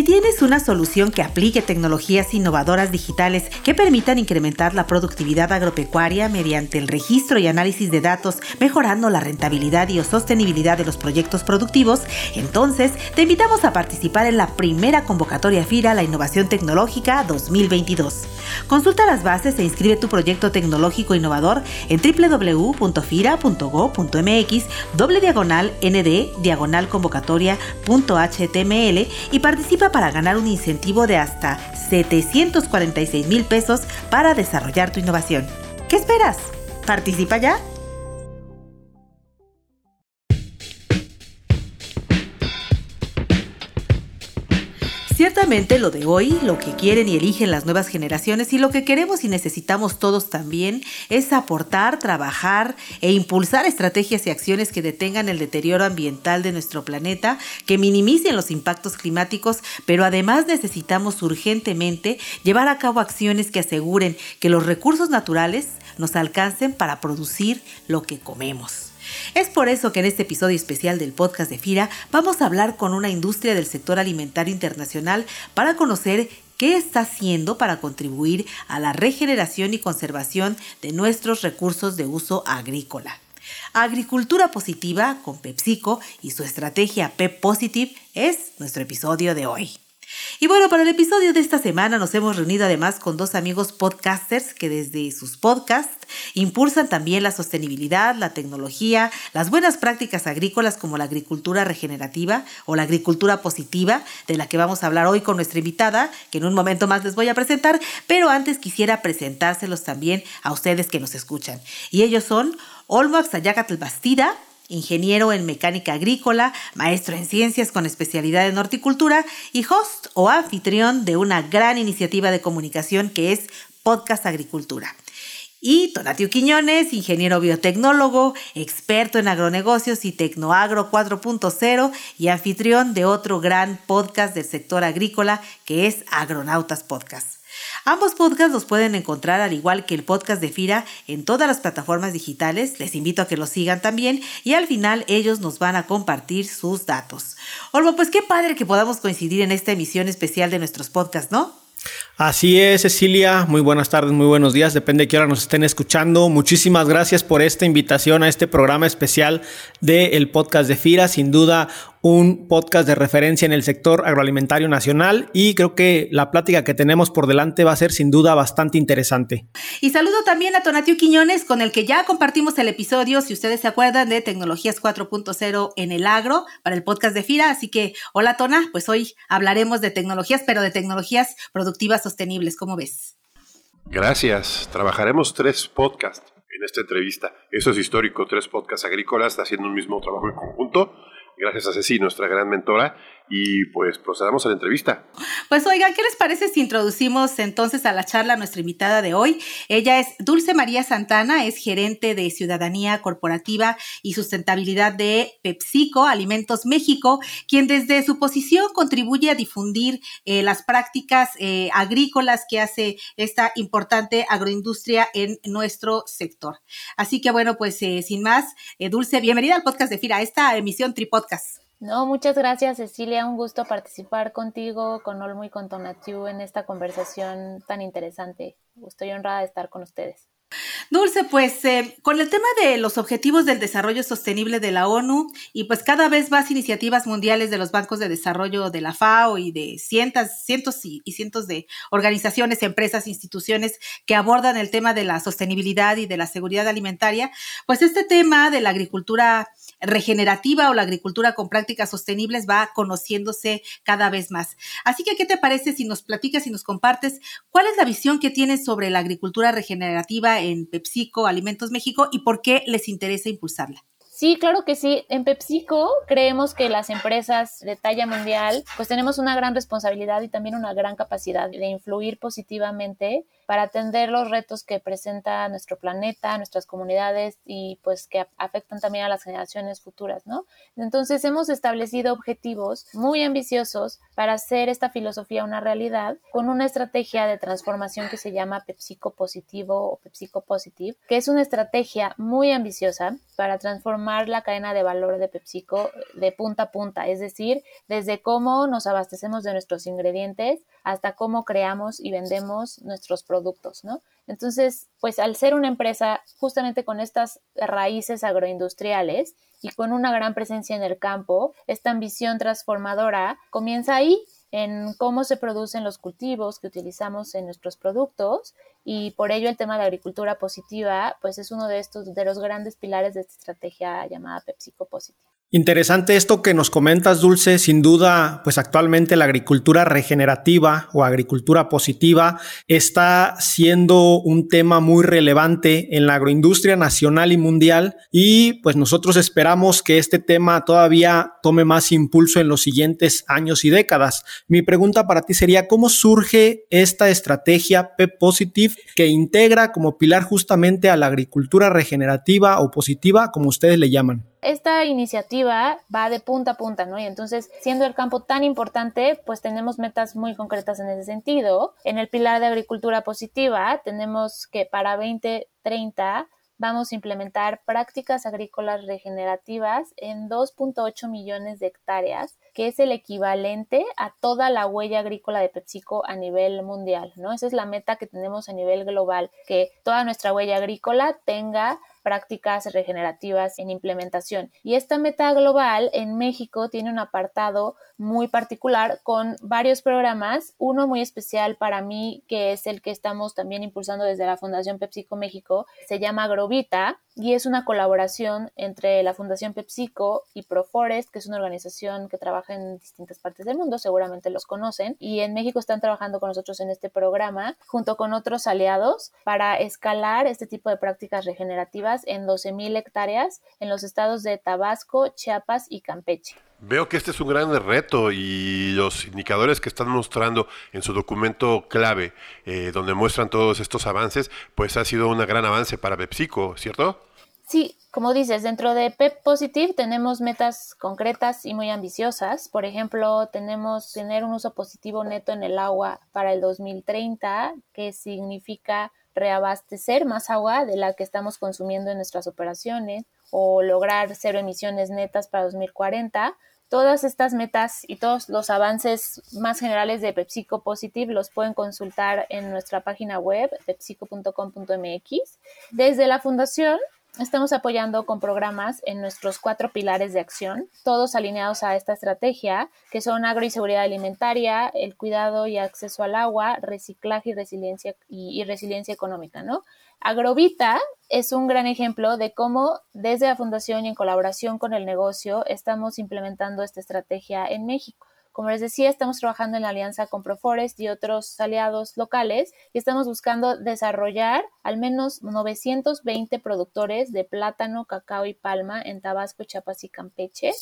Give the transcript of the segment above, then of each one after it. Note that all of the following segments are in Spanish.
Si tienes una solución que aplique tecnologías innovadoras digitales que permitan incrementar la productividad agropecuaria mediante el registro y análisis de datos, mejorando la rentabilidad y o sostenibilidad de los proyectos productivos, entonces te invitamos a participar en la primera convocatoria FIRA La Innovación Tecnológica 2022. Consulta las bases e inscribe tu proyecto tecnológico innovador en www.fira.go.mx doble diagonal nd diagonal convocatoria.html y participa para ganar un incentivo de hasta 746 mil pesos para desarrollar tu innovación. ¿Qué esperas? ¿Participa ya? Ciertamente lo de hoy, lo que quieren y eligen las nuevas generaciones y lo que queremos y necesitamos todos también es aportar, trabajar e impulsar estrategias y acciones que detengan el deterioro ambiental de nuestro planeta, que minimicen los impactos climáticos, pero además necesitamos urgentemente llevar a cabo acciones que aseguren que los recursos naturales nos alcancen para producir lo que comemos. Es por eso que en este episodio especial del podcast de FIRA vamos a hablar con una industria del sector alimentario internacional para conocer qué está haciendo para contribuir a la regeneración y conservación de nuestros recursos de uso agrícola. Agricultura Positiva con PepsiCo y su estrategia Pep Positive es nuestro episodio de hoy. Y bueno, para el episodio de esta semana nos hemos reunido además con dos amigos podcasters que desde sus podcasts impulsan también la sostenibilidad, la tecnología, las buenas prácticas agrícolas como la agricultura regenerativa o la agricultura positiva, de la que vamos a hablar hoy con nuestra invitada, que en un momento más les voy a presentar, pero antes quisiera presentárselos también a ustedes que nos escuchan. Y ellos son Olmo Axayacatl Bastida, ingeniero en mecánica agrícola, maestro en ciencias con especialidad en horticultura y host o anfitrión de una gran iniciativa de comunicación que es Podcast Agricultura. Y Tonatio Quiñones, ingeniero biotecnólogo, experto en agronegocios y Tecnoagro 4.0 y anfitrión de otro gran podcast del sector agrícola que es Agronautas Podcast. Ambos podcasts los pueden encontrar al igual que el podcast de Fira en todas las plataformas digitales. Les invito a que los sigan también y al final ellos nos van a compartir sus datos. Olmo, pues qué padre que podamos coincidir en esta emisión especial de nuestros podcasts, ¿no? Así es, Cecilia. Muy buenas tardes, muy buenos días. Depende de qué hora nos estén escuchando. Muchísimas gracias por esta invitación a este programa especial del podcast de FIRA. Sin duda, un podcast de referencia en el sector agroalimentario nacional y creo que la plática que tenemos por delante va a ser sin duda bastante interesante. Y saludo también a Tonatio Quiñones con el que ya compartimos el episodio, si ustedes se acuerdan, de Tecnologías 4.0 en el agro para el podcast de FIRA. Así que, hola Tona, pues hoy hablaremos de tecnologías, pero de tecnologías productivas sostenibles. ¿Cómo ves? Gracias. Trabajaremos tres podcasts en esta entrevista. Eso es histórico, tres podcasts agrícolas haciendo un mismo trabajo en conjunto gracias a Ceci, nuestra gran mentora, y pues procedamos a la entrevista. Pues oigan, ¿qué les parece si introducimos entonces a la charla a nuestra invitada de hoy? Ella es Dulce María Santana, es gerente de Ciudadanía Corporativa y Sustentabilidad de PepsiCo Alimentos México, quien desde su posición contribuye a difundir eh, las prácticas eh, agrícolas que hace esta importante agroindustria en nuestro sector. Así que bueno, pues eh, sin más, Dulce, bienvenida al podcast de FIRA, a esta emisión Tripodcast. No, muchas gracias Cecilia, un gusto participar contigo, con Olmo y con Tonatiu en esta conversación tan interesante. Estoy honrada de estar con ustedes. Dulce, pues eh, con el tema de los objetivos del desarrollo sostenible de la ONU y pues cada vez más iniciativas mundiales de los bancos de desarrollo de la FAO y de cientos, cientos y, y cientos de organizaciones, empresas, instituciones que abordan el tema de la sostenibilidad y de la seguridad alimentaria, pues este tema de la agricultura regenerativa o la agricultura con prácticas sostenibles va conociéndose cada vez más. Así que, ¿qué te parece si nos platicas y nos compartes cuál es la visión que tienes sobre la agricultura regenerativa en PepsiCo Alimentos México y por qué les interesa impulsarla. Sí, claro que sí. En PepsiCo creemos que las empresas de talla mundial pues tenemos una gran responsabilidad y también una gran capacidad de influir positivamente para atender los retos que presenta nuestro planeta, nuestras comunidades y pues que afectan también a las generaciones futuras, ¿no? Entonces hemos establecido objetivos muy ambiciosos para hacer esta filosofía una realidad con una estrategia de transformación que se llama PepsiCo Positivo o PepsiCo Positive, que es una estrategia muy ambiciosa para transformar la cadena de valor de PepsiCo de punta a punta, es decir, desde cómo nos abastecemos de nuestros ingredientes hasta cómo creamos y vendemos nuestros productos, ¿no? Entonces, pues al ser una empresa justamente con estas raíces agroindustriales y con una gran presencia en el campo, esta ambición transformadora comienza ahí en cómo se producen los cultivos que utilizamos en nuestros productos y por ello el tema de agricultura positiva pues es uno de estos de los grandes pilares de esta estrategia llamada PepsiCo Positiva. Interesante esto que nos comentas, Dulce. Sin duda, pues actualmente la agricultura regenerativa o agricultura positiva está siendo un tema muy relevante en la agroindustria nacional y mundial y pues nosotros esperamos que este tema todavía tome más impulso en los siguientes años y décadas. Mi pregunta para ti sería, ¿cómo surge esta estrategia PEP Positive que integra como pilar justamente a la agricultura regenerativa o positiva, como ustedes le llaman? Esta iniciativa va de punta a punta, ¿no? Y entonces, siendo el campo tan importante, pues tenemos metas muy concretas en ese sentido. En el pilar de agricultura positiva, tenemos que para 2030 vamos a implementar prácticas agrícolas regenerativas en 2.8 millones de hectáreas, que es el equivalente a toda la huella agrícola de PepsiCo a nivel mundial, ¿no? Esa es la meta que tenemos a nivel global, que toda nuestra huella agrícola tenga prácticas regenerativas en implementación. Y esta meta global en México tiene un apartado muy particular con varios programas, uno muy especial para mí que es el que estamos también impulsando desde la Fundación PepsiCo México, se llama Agrovita y es una colaboración entre la Fundación PepsiCo y Proforest, que es una organización que trabaja en distintas partes del mundo, seguramente los conocen, y en México están trabajando con nosotros en este programa junto con otros aliados para escalar este tipo de prácticas regenerativas en 12.000 hectáreas en los estados de Tabasco, Chiapas y Campeche. Veo que este es un gran reto y los indicadores que están mostrando en su documento clave, eh, donde muestran todos estos avances, pues ha sido un gran avance para PepsiCo, ¿cierto? Sí, como dices, dentro de PEP Positive tenemos metas concretas y muy ambiciosas. Por ejemplo, tenemos tener un uso positivo neto en el agua para el 2030, que significa reabastecer más agua de la que estamos consumiendo en nuestras operaciones o lograr cero emisiones netas para 2040 Todas estas metas y todos los avances más generales de PepsiCo Positive los pueden consultar en nuestra página web pepsico.com.mx. Desde la fundación estamos apoyando con programas en nuestros cuatro pilares de acción, todos alineados a esta estrategia, que son agro y seguridad alimentaria, el cuidado y acceso al agua, reciclaje y resiliencia, y, resiliencia económica, ¿no? Agrovita es un gran ejemplo de cómo desde la fundación y en colaboración con el negocio estamos implementando esta estrategia en México. Como les decía, estamos trabajando en la alianza con Proforest y otros aliados locales y estamos buscando desarrollar al menos 920 productores de plátano, cacao y palma en Tabasco, Chiapas y Campeche,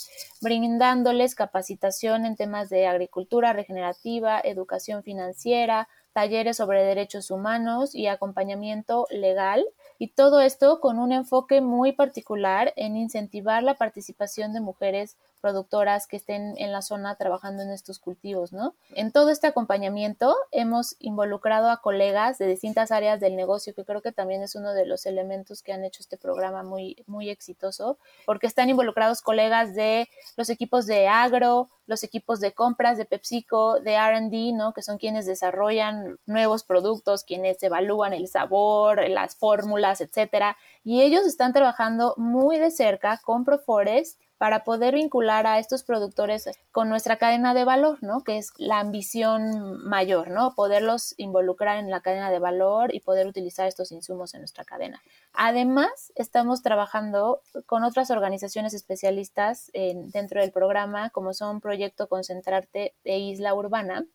brindándoles capacitación en temas de agricultura regenerativa, educación financiera, talleres sobre derechos humanos y acompañamiento legal. Y todo esto con un enfoque muy particular en incentivar la participación de mujeres productoras que estén en la zona trabajando en estos cultivos, ¿no? En todo este acompañamiento hemos involucrado a colegas de distintas áreas del negocio, que creo que también es uno de los elementos que han hecho este programa muy, muy exitoso, porque están involucrados colegas de los equipos de agro, los equipos de compras de PepsiCo, de RD, ¿no? Que son quienes desarrollan nuevos productos, quienes evalúan el sabor, las fórmulas, etcétera. Y ellos están trabajando muy de cerca con Proforest para poder vincular a estos productores con nuestra cadena de valor, ¿no? Que es la ambición mayor, ¿no? Poderlos involucrar en la cadena de valor y poder utilizar estos insumos en nuestra cadena. Además, estamos trabajando con otras organizaciones especialistas dentro del programa, como son Proyecto Concentrarte de Isla Urbana,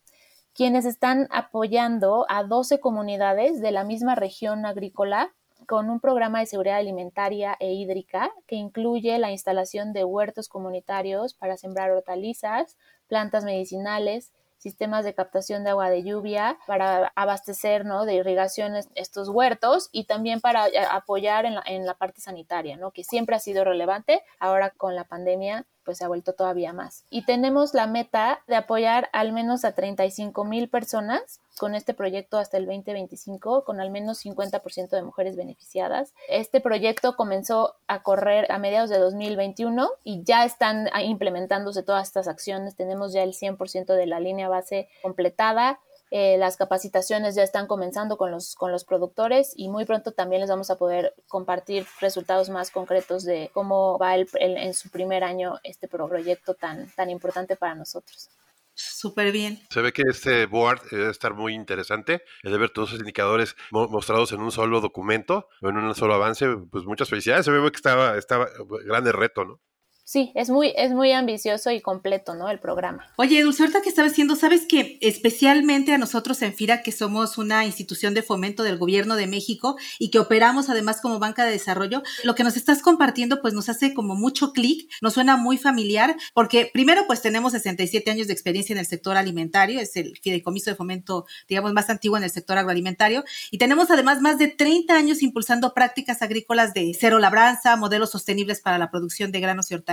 quienes están apoyando a 12 comunidades de la misma región agrícola con un programa de seguridad alimentaria e hídrica que incluye la instalación de huertos comunitarios para sembrar hortalizas, plantas medicinales sistemas de captación de agua de lluvia para abastecer ¿no? de irrigación estos huertos y también para eh, apoyar en la, en la parte sanitaria, ¿no? que siempre ha sido relevante. Ahora con la pandemia pues se ha vuelto todavía más. Y tenemos la meta de apoyar al menos a 35 mil personas con este proyecto hasta el 2025, con al menos 50% de mujeres beneficiadas. Este proyecto comenzó a correr a mediados de 2021 y ya están implementándose todas estas acciones. Tenemos ya el 100% de la línea base completada eh, las capacitaciones ya están comenzando con los, con los productores y muy pronto también les vamos a poder compartir resultados más concretos de cómo va el, en su primer año este proyecto tan, tan importante para nosotros. Súper bien. Se ve que este board debe estar muy interesante. El de ver todos esos indicadores mostrados en un solo documento o en un solo avance. Pues muchas felicidades. Se ve que estaba, estaba grande reto, ¿no? Sí, es muy, es muy ambicioso y completo, ¿no? El programa. Oye, Dulce, ahorita que estaba diciendo, sabes que especialmente a nosotros en FIRA, que somos una institución de fomento del gobierno de México y que operamos además como banca de desarrollo, lo que nos estás compartiendo pues nos hace como mucho clic, nos suena muy familiar, porque primero pues tenemos 67 años de experiencia en el sector alimentario, es el fideicomiso de fomento, digamos, más antiguo en el sector agroalimentario, y tenemos además más de 30 años impulsando prácticas agrícolas de cero labranza, modelos sostenibles para la producción de granos y hortalizas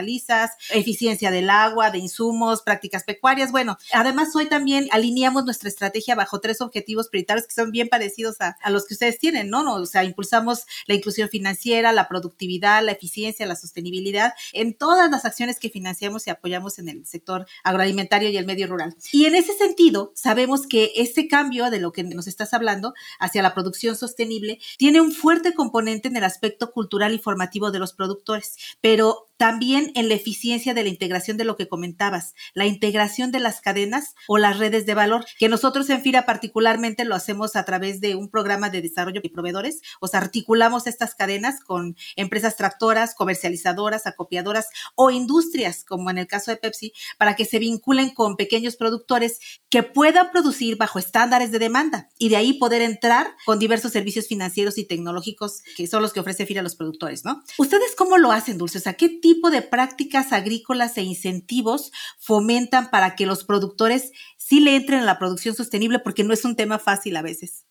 eficiencia del agua, de insumos, prácticas pecuarias. Bueno, además hoy también alineamos nuestra estrategia bajo tres objetivos prioritarios que son bien parecidos a, los que ustedes tienen, ¿no? O sea, impulsamos la inclusión financiera, la productividad, la eficiencia, la sostenibilidad en todas las acciones que financiamos y apoyamos en el sector agroalimentario y el medio rural. Y en ese sentido, sabemos que este cambio de lo que nos estás hablando hacia la producción sostenible tiene un fuerte componente en el aspecto cultural y formativo de los productores, pero también en la eficiencia de la integración de lo que comentabas, la integración de las cadenas o las redes de valor, que nosotros en FIRA particularmente lo hacemos a través de un programa de desarrollo de proveedores, o sea, articulamos estas cadenas con empresas tractoras, comercializadoras, acopiadoras o industrias, como en el caso de Pepsi, para que se vinculen con pequeños productores que puedan producir bajo estándares de demanda y de ahí poder entrar con diversos servicios financieros y tecnológicos que son los que ofrece FIRA a los productores, ¿no? ¿Ustedes cómo lo hacen, Dulce? O sea, ¿qué tipo de prácticas agrícolas e incentivos fomentan para que los productores sí le entren a la producción sostenible? Porque no es un tema fácil a veces.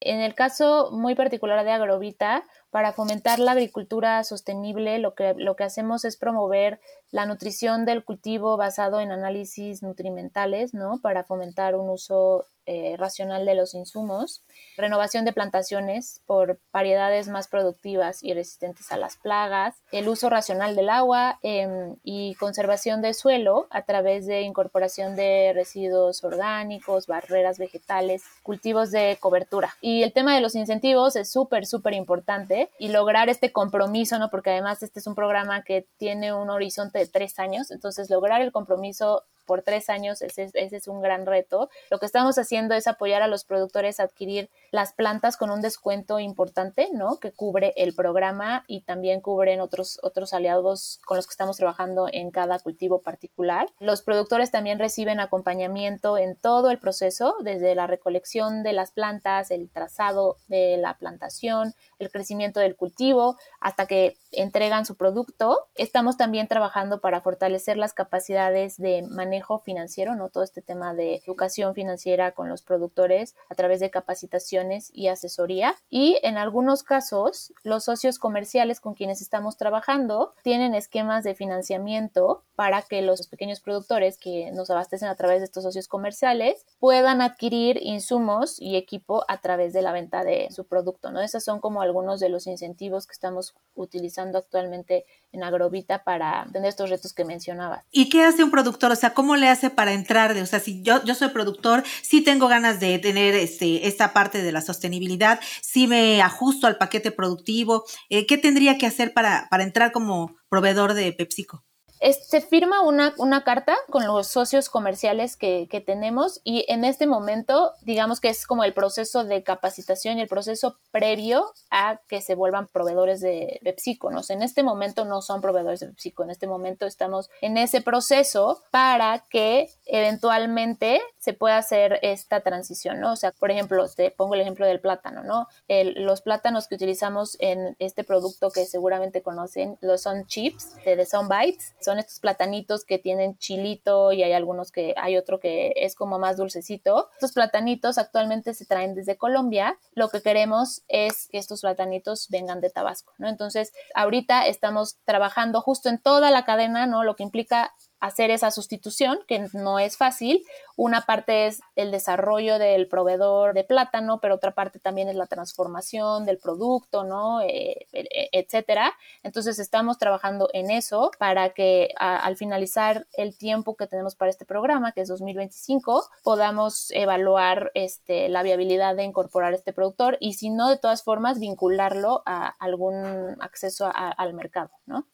En el caso muy particular de Agrovita, para fomentar la agricultura sostenible, lo que, lo que hacemos es promover la nutrición del cultivo basado en análisis nutrimentales, ¿no? Para fomentar un uso eh, racional de los insumos, renovación de plantaciones por variedades más productivas y resistentes a las plagas, el uso racional del agua em, y conservación de suelo a través de incorporación de residuos orgánicos, barreras vegetales, cultivos de cobertura. Y el tema de los incentivos es súper, súper importante y lograr este compromiso, ¿no? Porque además este es un programa que tiene un horizonte de tres años, entonces lograr el compromiso por tres años, ese, es un gran reto. Lo que estamos haciendo es apoyar a los productores a adquirir las plantas con un descuento importante, ¿no? Que cubre el programa y también cubren otros, otros aliados con los que estamos trabajando en cada cultivo particular. Los productores también reciben acompañamiento en todo el proceso, desde la recolección de las plantas, el trazado de la plantación, el crecimiento del cultivo, hasta que entregan su producto. Estamos también trabajando para fortalecer las capacidades de manejo financiero, ¿no? Todo este tema de educación financiera con los productores a través de capacitaciones y asesoría. Y en algunos casos, los socios comerciales con quienes estamos trabajando tienen esquemas de financiamiento para que los pequeños productores que nos abastecen a través de estos socios comerciales puedan adquirir insumos y equipo a través de la venta de su producto, ¿no? Esos son como algunos de los incentivos que estamos utilizando actualmente en Agrovita para tener estos retos que mencionabas. ¿Y qué hace un productor? O sea, ¿cómo le hace para entrar? De, o sea, si yo, yo soy productor, sí tengo ganas de tener este, esta parte de la sostenibilidad, sí me ajusto al paquete productivo, eh, ¿qué tendría que hacer para, para entrar como proveedor de PepsiCo? Se firma una, una, carta con los socios comerciales que, que, tenemos y en este momento, digamos que es como el proceso de capacitación y el proceso previo a que se vuelvan proveedores de PepsiCo. en este momento no son proveedores de PepsiCo, en este momento estamos en ese proceso para que eventualmente se pueda hacer esta transición, ¿no? O sea, por ejemplo, te pongo el ejemplo del plátano, ¿no? los plátanos que utilizamos en este producto que seguramente conocen, los son chips, de Son Bites, son estos platanitos que tienen chilito y hay algunos que hay otro que es como más dulcecito. Estos platanitos actualmente se traen desde Colombia. Lo que queremos es que estos platanitos vengan de Tabasco, ¿no? Entonces, ahorita estamos trabajando justo en toda la cadena, ¿no? Lo que implica hacer esa sustitución, que no es fácil. Una parte es el desarrollo del proveedor de plátano, pero otra parte también es la transformación del producto, ¿no? Eh, e, etcétera. Entonces estamos trabajando en eso para que al finalizar el tiempo que tenemos para este programa, que es 2025, podamos evaluar este, la viabilidad de incorporar este productor y si no, de todas formas, vincularlo a algún acceso al mercado, ¿no?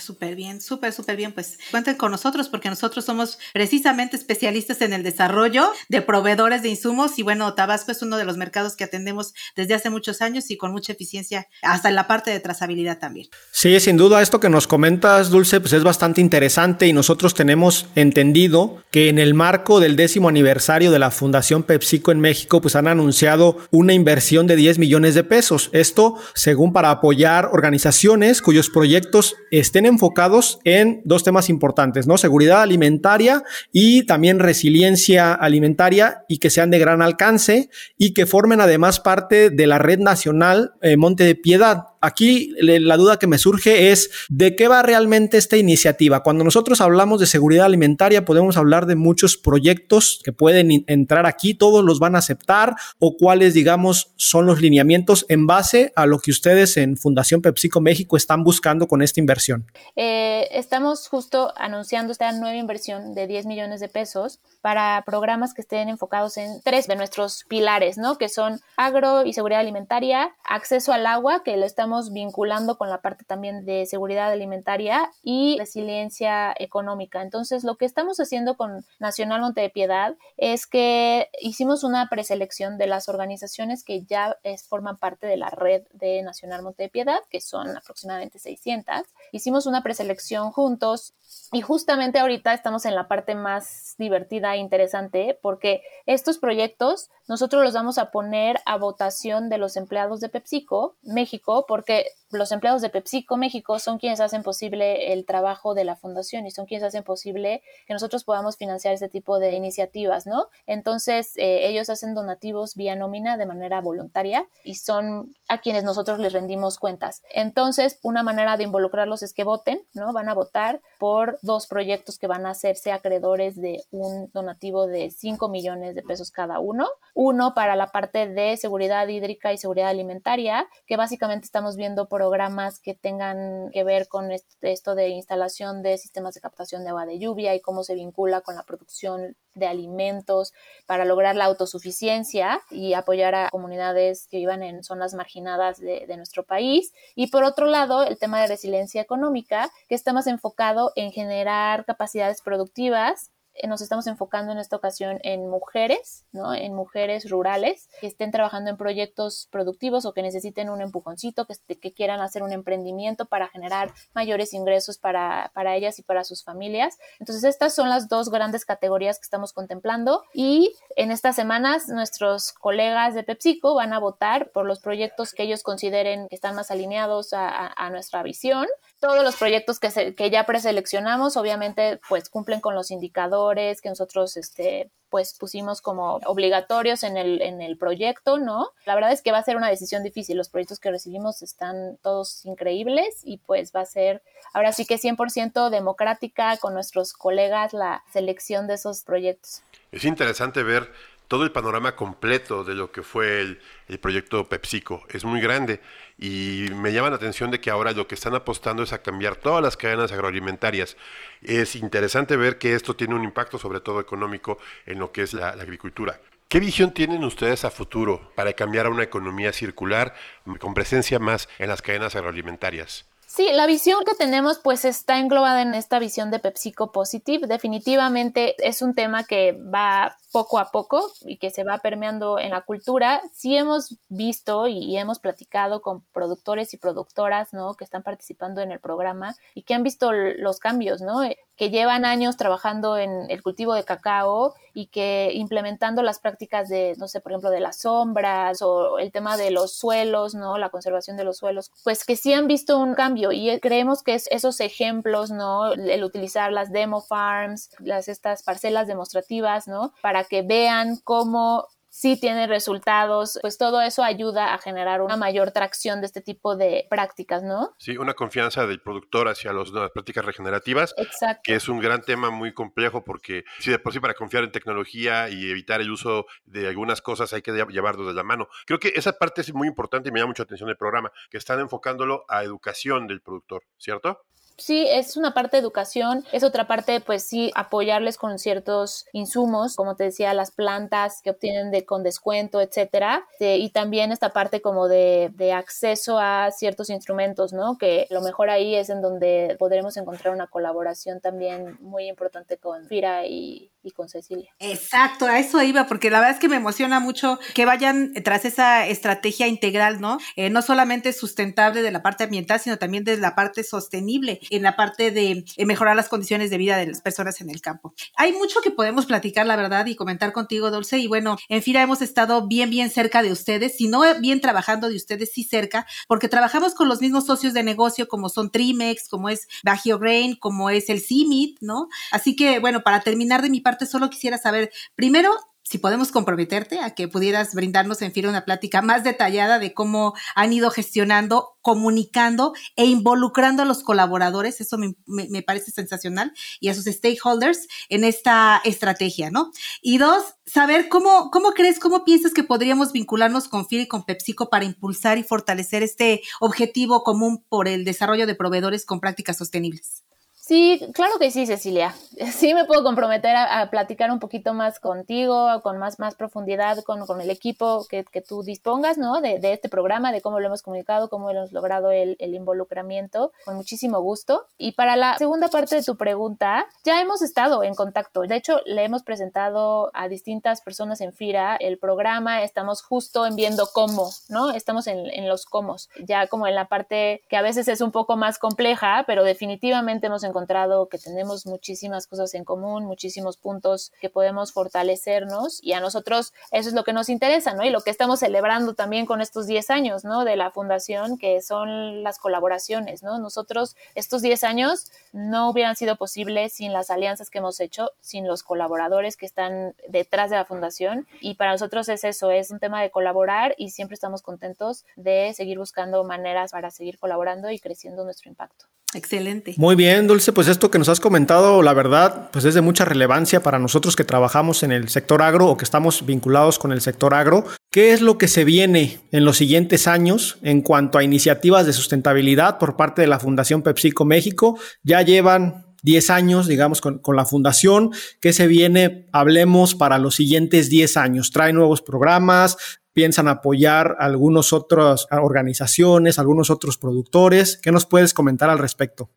Súper bien, súper, súper bien. Pues cuenten con nosotros porque nosotros somos precisamente especialistas en el desarrollo de proveedores de insumos y bueno, Tabasco es uno de los mercados que atendemos desde hace muchos años y con mucha eficiencia hasta en la parte de trazabilidad también. Sí, sin duda esto que nos comentas, Dulce, pues es bastante interesante y nosotros tenemos entendido que en el marco del décimo aniversario de la Fundación PepsiCo en México, pues han anunciado una inversión de 10 millones de pesos. Esto según para apoyar organizaciones cuyos proyectos estén enfocados en dos temas importantes, ¿no? Seguridad alimentaria y también resiliencia alimentaria y que sean de gran alcance y que formen además parte de la red nacional eh, Monte de Piedad. Aquí la duda que me surge es de qué va realmente esta iniciativa. Cuando nosotros hablamos de seguridad alimentaria podemos hablar de muchos proyectos que pueden entrar aquí, todos los van a aceptar o cuáles digamos son los lineamientos en base a lo que ustedes en Fundación PepsiCo México están buscando con esta inversión. Eh, estamos justo anunciando esta nueva inversión de 10 millones de pesos para programas que estén enfocados en tres de nuestros pilares, ¿no? Que son agro y seguridad alimentaria, acceso al agua, que lo estamos vinculando con la parte también de seguridad alimentaria y resiliencia económica. Entonces, lo que estamos haciendo con Nacional Monte de Piedad es que hicimos una preselección de las organizaciones que ya es, forman parte de la red de Nacional Monte de Piedad, que son aproximadamente 600. Hicimos una preselección juntos y justamente ahorita estamos en la parte más divertida e interesante porque estos proyectos nosotros los vamos a poner a votación de los empleados de PepsiCo México porque los empleados de PepsiCo México son quienes hacen posible el trabajo de la fundación y son quienes hacen posible que nosotros podamos financiar este tipo de iniciativas, ¿no? Entonces, eh, ellos hacen donativos vía nómina de manera voluntaria y son a quienes nosotros les rendimos cuentas. Entonces, una manera de involucrarlos es que voten, ¿no? Van a votar por dos proyectos que van a hacerse acreedores de un donativo de 5 millones de pesos cada uno. Uno para la parte de seguridad hídrica y seguridad alimentaria, que básicamente estamos viendo programas que tengan que ver con esto de instalación de sistemas de captación de agua de lluvia y cómo se vincula con la producción de alimentos para lograr la autosuficiencia y apoyar a comunidades que vivan en zonas marginadas de, de, nuestro país. Y por otro lado, el tema de resiliencia económica, que está más enfocado en generar capacidades productivas nos estamos enfocando en esta ocasión en mujeres, ¿no? En mujeres rurales que estén trabajando en proyectos productivos o que necesiten un empujoncito, que, que quieran hacer un emprendimiento para generar mayores ingresos para, para ellas y para sus familias. Entonces, estas son las dos grandes categorías que estamos contemplando y en estas semanas nuestros colegas de PepsiCo van a votar por los proyectos que ellos consideren que están más alineados a, a nuestra visión todos los proyectos que, que ya preseleccionamos, obviamente, pues cumplen con los indicadores que nosotros, este, pues pusimos como obligatorios en el, en el proyecto, ¿no? La verdad es que va a ser una decisión difícil. Los proyectos que recibimos están todos increíbles y pues va a ser ahora sí que 100% democrática con nuestros colegas la selección de esos proyectos. Es interesante ver todo el panorama completo de lo que fue el, proyecto PepsiCo. Es muy grande y me llama la atención de que ahora lo que están apostando es a cambiar todas las cadenas agroalimentarias. Es interesante ver que esto tiene un impacto sobre todo económico en lo que es la, agricultura. ¿Qué visión tienen ustedes a futuro para cambiar a una economía circular con presencia más en las cadenas agroalimentarias? Sí, la visión que tenemos pues está englobada en esta visión de PepsiCo Positive. Definitivamente es un tema que va poco a poco y que se va permeando en la cultura, sí hemos visto y, hemos platicado con productores y productoras, ¿no? Que están participando en el programa y que han visto los cambios, ¿no? Que llevan años trabajando en el cultivo de cacao y que implementando las prácticas de, no sé, por ejemplo, de las sombras o el tema de los suelos, ¿no? La conservación de los suelos, pues que sí han visto un cambio y creemos que es esos ejemplos, ¿no? El utilizar las demo farms, las estas parcelas demostrativas, ¿no? Para que vean cómo sí tiene resultados, pues todo eso ayuda a generar una mayor tracción de este tipo de prácticas, ¿no? Sí, una confianza del productor hacia las prácticas regenerativas, Exacto. que es un gran tema muy complejo porque si de por sí para confiar en tecnología y evitar el uso de algunas cosas hay que llevarlos de la mano. Creo que esa parte es muy importante y me llama mucho atención del programa, que están enfocándolo a educación del productor, ¿cierto? Sí, es una parte de educación, es otra parte, pues sí, apoyarles con ciertos insumos, como te decía, las plantas que obtienen de, con descuento, etcétera, y también esta parte como de, de, acceso a ciertos instrumentos, ¿no? Que lo mejor ahí es en donde podremos encontrar una colaboración también muy importante con Fira y, y con Cecilia. Exacto, a eso iba, porque la verdad es que me emociona mucho que vayan tras esa estrategia integral, ¿no? Eh, no solamente sustentable de la parte ambiental, sino también de la parte sostenible, en la parte de eh, mejorar las condiciones de vida de las personas en el campo. Hay mucho que podemos platicar, la verdad, y comentar contigo, Dulce, y bueno, en FIRA hemos estado bien, bien cerca de ustedes, si no bien trabajando de ustedes, sí cerca, porque trabajamos con los mismos socios de negocio, como son Trimex, como es Bagio Grain, como es el CIMIT, ¿no? Así que, bueno, para terminar de mi parte, solo quisiera saber, primero, si podemos comprometerte a que pudieras brindarnos en fin una plática más detallada de cómo han ido gestionando, comunicando e involucrando a los colaboradores, eso me, me, parece sensacional, y a sus stakeholders en esta estrategia, ¿no? Y dos, saber cómo, cómo crees, cómo piensas que podríamos vincularnos con FIR y con PepsiCo para impulsar y fortalecer este objetivo común por el desarrollo de proveedores con prácticas sostenibles. Sí, claro que sí, Cecilia. Sí me puedo comprometer a, platicar un poquito más contigo, con más, más profundidad, con, con el equipo que, que, tú dispongas, ¿no? De, de, este programa, de cómo lo hemos comunicado, cómo hemos logrado el, el, involucramiento, con muchísimo gusto. Y para la segunda parte de tu pregunta, ya hemos estado en contacto. De hecho, le hemos presentado a distintas personas en FIRA el programa, estamos justo en viendo cómo, ¿no? Estamos en, en los cómo, ya como en la parte que a veces es un poco más compleja, pero definitivamente hemos encontrado encontrado que tenemos muchísimas cosas en común, muchísimos puntos que podemos fortalecernos y a nosotros eso es lo que nos interesa, ¿no? Y lo que estamos celebrando también con estos 10 años, ¿no? De la fundación, que son las colaboraciones, ¿no? Nosotros estos 10 años no hubieran sido posibles sin las alianzas que hemos hecho, sin los colaboradores que están detrás de la fundación y para nosotros es eso, es un tema de colaborar y siempre estamos contentos de seguir buscando maneras para seguir colaborando y creciendo nuestro impacto. Excelente. Muy bien, Dulce, pues esto que nos has comentado, la verdad, pues es de mucha relevancia para nosotros que trabajamos en el sector agro o que estamos vinculados con el sector agro. ¿Qué es lo que se viene en los siguientes años en cuanto a iniciativas de sustentabilidad por parte de la Fundación PepsiCo México? Ya llevan 10 años, digamos, con, con, la fundación. ¿Qué se viene? Hablemos para los siguientes 10 años. Trae nuevos programas, piensan apoyar algunas otras organizaciones, algunos otros productores. ¿Qué nos puedes comentar al respecto?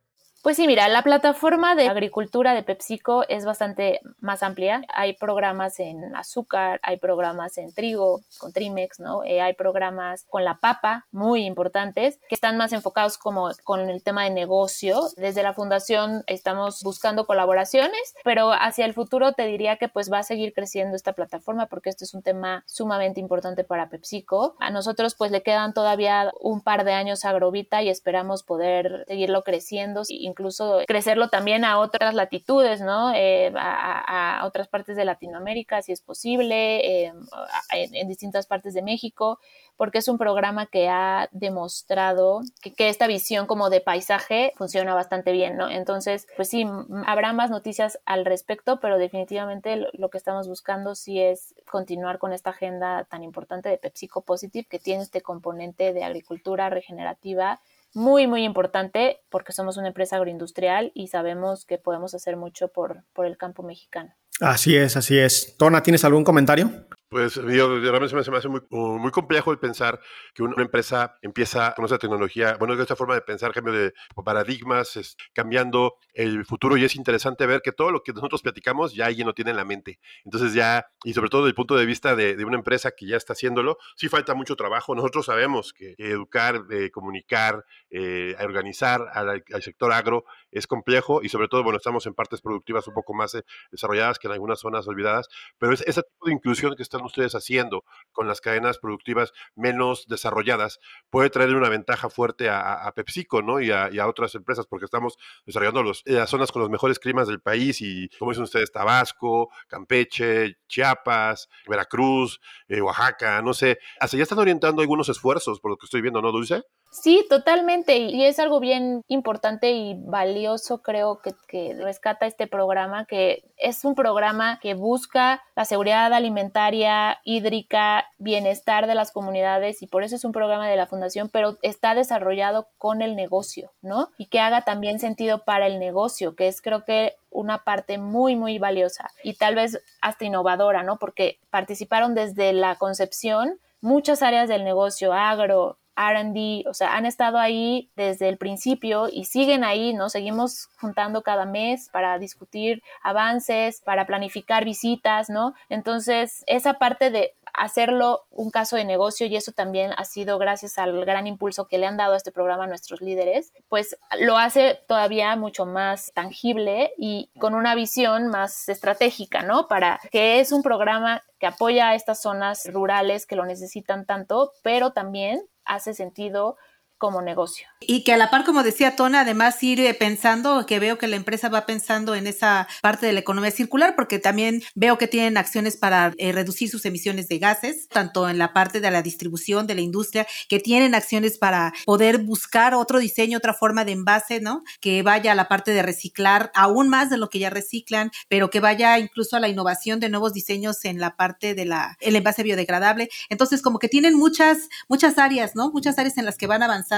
Pues sí, mira, la plataforma de agricultura de PepsiCo es bastante más amplia. Hay programas en azúcar, hay programas en trigo, con Trimex, ¿no? Eh, hay programas con la papa, muy importantes, que están más enfocados como con el tema de negocio. Desde la fundación estamos buscando colaboraciones, pero hacia el futuro te diría que pues va a seguir creciendo esta plataforma porque esto es un tema sumamente importante para PepsiCo. A nosotros pues le quedan todavía un par de años a Agrovita y esperamos poder seguirlo creciendo y incluso crecerlo también a otras latitudes, ¿no? Eh, a, otras partes de Latinoamérica, si es posible, em, en, distintas partes de México, porque es un programa que ha demostrado que, esta visión como de paisaje funciona bastante bien, ¿no? Entonces, pues sí, habrá más noticias al respecto, pero definitivamente lo, lo que estamos buscando sí es continuar con esta agenda tan importante de PepsiCo Positive que tiene este componente de agricultura regenerativa muy, muy importante porque somos una empresa agroindustrial y sabemos que podemos hacer mucho por, por el campo mexicano. Así es, así es. Tona, ¿tienes algún comentario? Pues realmente se me, hace muy, muy, complejo el pensar que una empresa empieza con esa tecnología, bueno, esta forma de pensar, cambio de paradigmas, es, cambiando el futuro y es interesante ver que todo lo que nosotros platicamos ya alguien lo tiene en la mente. Entonces ya, y sobre todo desde el punto de vista de, de una empresa que ya está haciéndolo, sí falta mucho trabajo. Nosotros sabemos que, educar, eh, comunicar, eh, organizar al, al, sector agro es complejo y sobre todo, bueno, estamos en partes productivas un poco más eh, desarrolladas que en algunas zonas olvidadas, pero es ese tipo de inclusión que están ustedes haciendo con las cadenas productivas menos desarrolladas puede traer una ventaja fuerte a, PepsiCo, ¿no? Y a, otras empresas, porque estamos desarrollando los, las zonas con los mejores climas del país y, como dicen ustedes, Tabasco, Campeche, Chiapas, Veracruz, eh, Oaxaca, no sé. Hasta ya están orientando algunos esfuerzos, por lo que estoy viendo, ¿no, Dulce? Sí, totalmente. Y es algo bien importante y valioso, creo, que, que, rescata este programa, que es un programa que busca la seguridad alimentaria, hídrica, bienestar de las comunidades y por eso es un programa de la Fundación, pero está desarrollado con el negocio, ¿no? Y que haga también sentido para el negocio, que es creo que una parte muy, muy valiosa y tal vez hasta innovadora, ¿no? Porque participaron desde la concepción muchas áreas del negocio, agro, RD, o sea, han estado ahí desde el principio y siguen ahí, ¿no? Seguimos juntando cada mes para discutir avances, para planificar visitas, ¿no? Entonces, esa parte de hacerlo un caso de negocio y eso también ha sido gracias al gran impulso que le han dado a este programa a nuestros líderes, pues lo hace todavía mucho más tangible y con una visión más estratégica, ¿no? Para que es un programa que apoya a estas zonas rurales que lo necesitan tanto, pero también hace sentido como negocio. Y que a la par, como decía Tona, además ir pensando, que veo que la empresa va pensando en esa parte de la economía circular, porque también veo que tienen acciones para eh, reducir sus emisiones de gases, tanto en la parte de la distribución de la industria, que tienen acciones para poder buscar otro diseño, otra forma de envase, ¿no? Que vaya a la parte de reciclar aún más de lo que ya reciclan, pero que vaya incluso a la innovación de nuevos diseños en la parte de la, envase biodegradable. Entonces, como que tienen muchas, muchas áreas, ¿no? Muchas áreas en las que van avanzando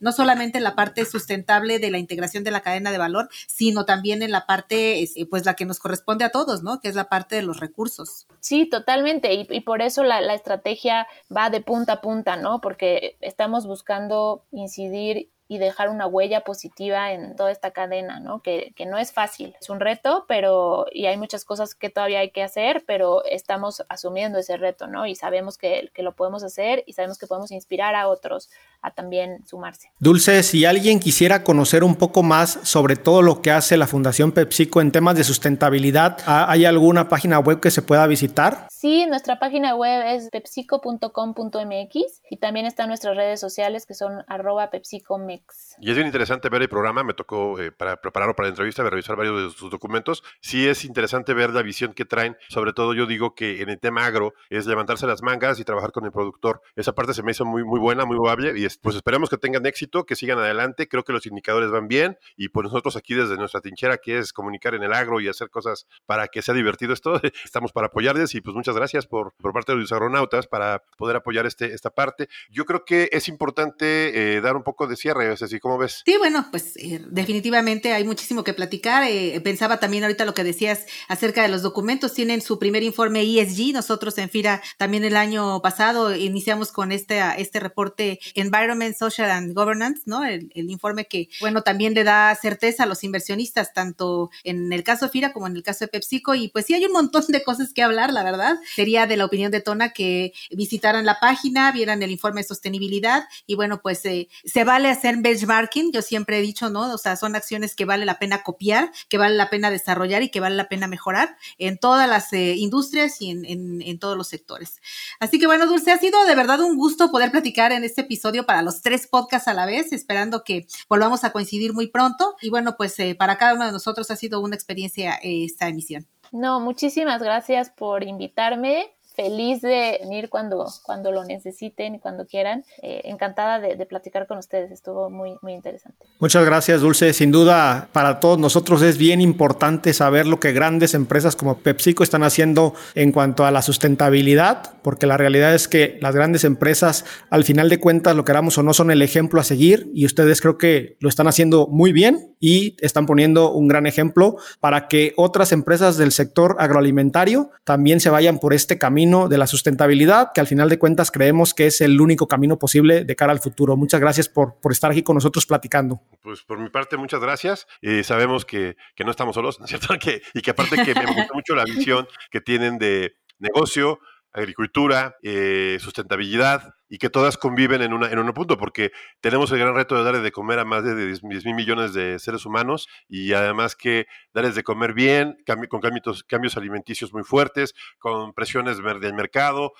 no solamente en la parte sustentable de la integración de la cadena de valor, sino también en la parte, este, pues la que nos corresponde a todos, ¿no? Que es la parte de los recursos. Sí, totalmente. Y, por eso la, la estrategia va de punta a punta, ¿no? Porque estamos buscando incidir y dejar una huella positiva en toda esta cadena, ¿no? Que, que, no es fácil, es un reto, pero y hay muchas cosas que todavía hay que hacer, pero estamos asumiendo ese reto, ¿no? Y sabemos que, que lo podemos hacer y sabemos que podemos inspirar a otros a también sumarse. Dulce, si alguien quisiera conocer un poco más sobre todo lo que hace la Fundación PepsiCo en temas de sustentabilidad, ¿hay alguna página web que se pueda visitar? Sí, nuestra página web es pepsico.com.mx y también están nuestras redes sociales que son arroba pepsicomex. Y es bien interesante ver el programa, me tocó eh, para prepararlo para la entrevista, revisar varios de sus documentos. Sí es interesante ver la visión que traen, sobre todo yo digo que en el tema agro es levantarse las mangas y trabajar con el productor. Esa parte se me hizo muy, muy buena, muy viable y pues esperemos que tengan éxito, que sigan adelante. Creo que los indicadores van bien y pues nosotros aquí desde nuestra trinchera, que es comunicar en el agro y hacer cosas para que sea divertido esto, estamos para apoyarles y pues muchas gracias por, por parte de los agronautas para poder apoyar este, esta parte. Yo creo que es importante eh, dar un poco de cierre así ¿cómo ves? Sí, bueno, pues eh, definitivamente hay muchísimo que platicar. Eh, pensaba también ahorita lo que decías acerca de los documentos. Tienen su primer informe ESG. Nosotros en FIRA también el año pasado iniciamos con este, este reporte Environment, Social and Governance, ¿no? El, informe que, bueno, también le da certeza a los inversionistas, tanto en el caso de FIRA como en el caso de PepsiCo. Y pues sí, hay un montón de cosas que hablar, la verdad. Sería de la opinión de Tona que visitaran la página, vieran el informe de sostenibilidad y bueno, pues eh, se vale hacer benchmarking, yo siempre he dicho, ¿no? O sea, son acciones que vale la pena copiar, que vale la pena desarrollar y que vale la pena mejorar en todas las eh, industrias y en, todos los sectores. Así que bueno, Dulce, ha sido de verdad un gusto poder platicar en este episodio para los tres podcasts a la vez, esperando que volvamos a coincidir muy pronto. Y bueno, pues eh, para cada uno de nosotros ha sido una experiencia eh, esta emisión. No, muchísimas gracias por invitarme feliz de venir cuando, cuando lo necesiten y cuando quieran. Eh, encantada de, platicar con ustedes, estuvo muy, muy interesante. Muchas gracias, Dulce. Sin duda, para todos nosotros es bien importante saber lo que grandes empresas como PepsiCo están haciendo en cuanto a la sustentabilidad, porque la realidad es que las grandes empresas, al final de cuentas, lo queramos o no, son el ejemplo a seguir y ustedes creo que lo están haciendo muy bien y están poniendo un gran ejemplo para que otras empresas del sector agroalimentario también se vayan por este camino de la sustentabilidad, que al final de cuentas creemos que es el único camino posible de cara al futuro. Muchas gracias por, por estar aquí con nosotros platicando. Pues por mi parte, muchas gracias. Eh, sabemos que, que, no estamos solos, ¿no es cierto? Que, y que aparte que me gusta mucho la visión que tienen de negocio, agricultura, eh, sustentabilidad y que todas conviven en, una, en un punto, porque tenemos el gran reto de darle de comer a más de 10 mil millones de seres humanos y además que darles de comer bien, con cambios, cambios alimenticios muy fuertes, con presiones del mercado,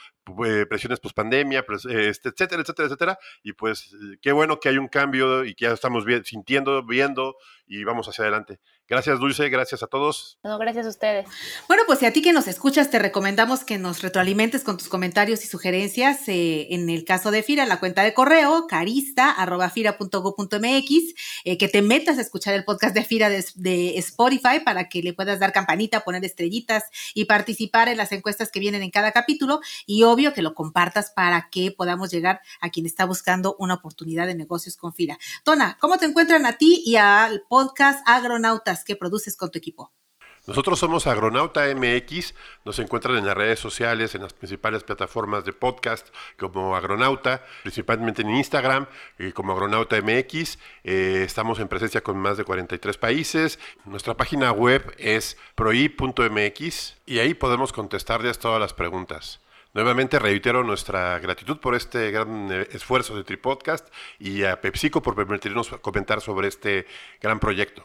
presiones post pandemia, este, etcétera, etcétera, etcétera. Y pues qué bueno que hay un cambio y que ya estamos sintiendo, viendo y vamos hacia adelante. Gracias, Dulce, gracias a todos. No, gracias a ustedes. Bueno, pues si a ti que nos escuchas, te recomendamos que nos retroalimentes con tus comentarios y sugerencias eh, en el caso de FIRA, la cuenta de correo carista.fira.go.mx, eh, que te metas a escuchar el podcast de FIRA de, de, Spotify para que le puedas dar campanita, poner estrellitas y participar en las encuestas que vienen en cada capítulo y obvio que lo compartas para que podamos llegar a quien está buscando una oportunidad de negocios con FIRA. Tona, ¿cómo te encuentran a ti y al podcast Agronautas? que produces con tu equipo? Nosotros somos Agronauta MX, nos encuentran en las redes sociales, en las principales plataformas de podcast como Agronauta, principalmente en Instagram eh, como Agronauta MX. Eh, estamos en presencia con más de 43 países. Nuestra página web es proi.mx y ahí podemos contestarles todas las preguntas. Nuevamente reitero nuestra gratitud por este gran eh, esfuerzo de Tripodcast y a PepsiCo por permitirnos comentar sobre este gran proyecto.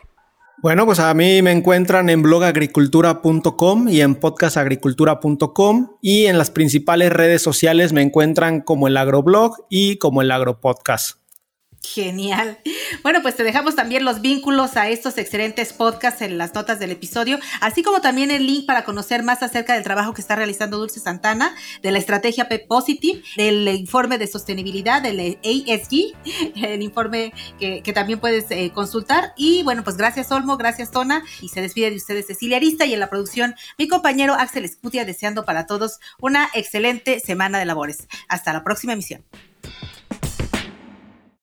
Bueno, pues a mí me encuentran en blogagricultura.com y en podcastagricultura.com y en las principales redes sociales me encuentran como el agroblog y como el agropodcast. Genial. Bueno, pues te dejamos también los vínculos a estos excelentes podcasts en las notas del episodio, así como también el link para conocer más acerca del trabajo que está realizando Dulce Santana, de la estrategia P Positive, del informe de sostenibilidad, del ASG, el informe que, también puedes eh, consultar. Y bueno, pues gracias Olmo, gracias Tona, y se despide de ustedes Cecilia Arista y en la producción mi compañero Axel Escutia, deseando para todos una excelente semana de labores. Hasta la próxima emisión.